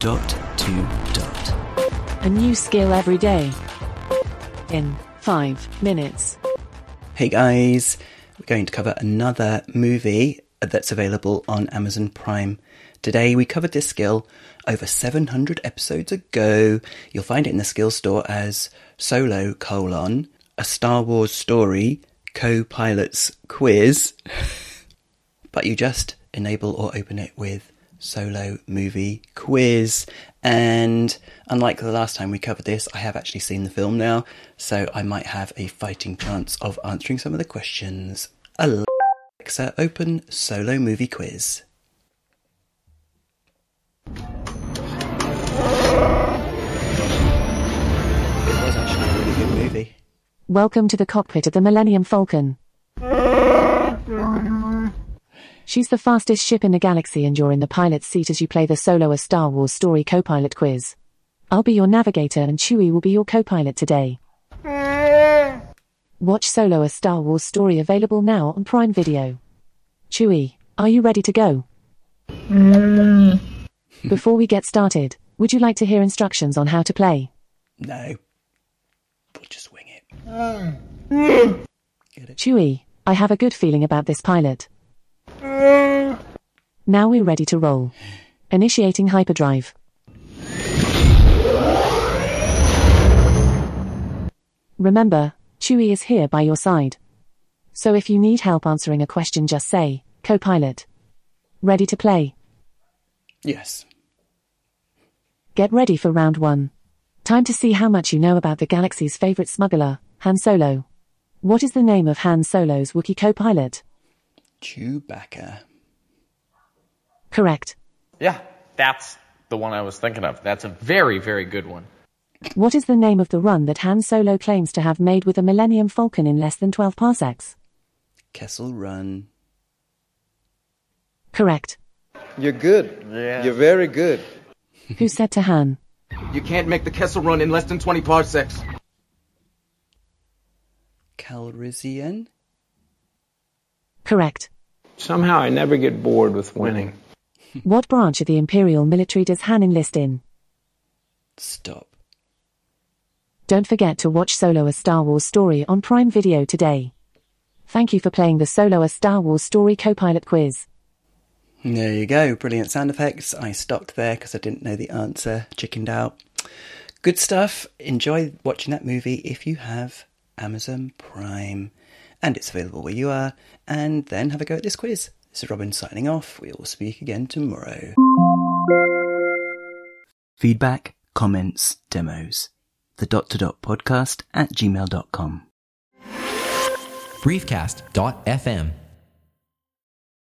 Dot to dot. A new skill every day. In five minutes. Hey guys, we're going to cover another movie that's available on Amazon Prime. Today we covered this skill over 700 episodes ago. You'll find it in the skill store as Solo colon a Star Wars story co-pilot's quiz. but you just enable or open it with solo movie quiz. And unlike the last time we covered this, I have actually seen the film now, so I might have a fighting chance of answering some of the questions. Alexa, open solo movie quiz. Welcome to the cockpit of the Millennium Falcon. She's the fastest ship in the galaxy and you're in the pilot's seat as you play the solo a Star Wars story co-pilot quiz. I'll be your navigator and Chewie will be your co-pilot today. Watch Solo a Star Wars story available now on Prime Video. Chewie, are you ready to go? Before we get started, would you like to hear instructions on how to play? No. We'll just wing it. Get it? Chewie, I have a good feeling about this pilot. Now we're ready to roll. Initiating hyperdrive. Remember, Chewie is here by your side. So if you need help answering a question, just say, co-pilot. Ready to play. Yes. Get ready for round one. Time to see how much you know about the galaxy's favorite smuggler, Han Solo. What is the name of Han Solo's Wookiee co-pilot? Chewbacca. Correct. Yeah, that's the one I was thinking of. That's a very, very good one. What is the name of the run that Han Solo claims to have made with a Millennium Falcon in less than 12 parsecs? Kessel Run. Correct. You're good. Yeah. You're very good. Who said to Han? You can't make the Kessel run in less than 20 parsecs. Calrissian. Correct. Somehow I never get bored with winning. What branch of the Imperial military does Han enlist in? Stop. Don't forget to watch Solo a Star Wars story on Prime Video today. Thank you for playing the Solo a Star Wars story co-pilot quiz. There you go. Brilliant sound effects. I stopped there because I didn't know the answer. Chickened out. Good stuff. Enjoy watching that movie if you have Amazon Prime. And it's available where you are. And then have a go at this quiz. This is Robin signing off. We will speak again tomorrow. Feedback, comments, demos. The dot to dot podcast at gmail.com. briefcast.fm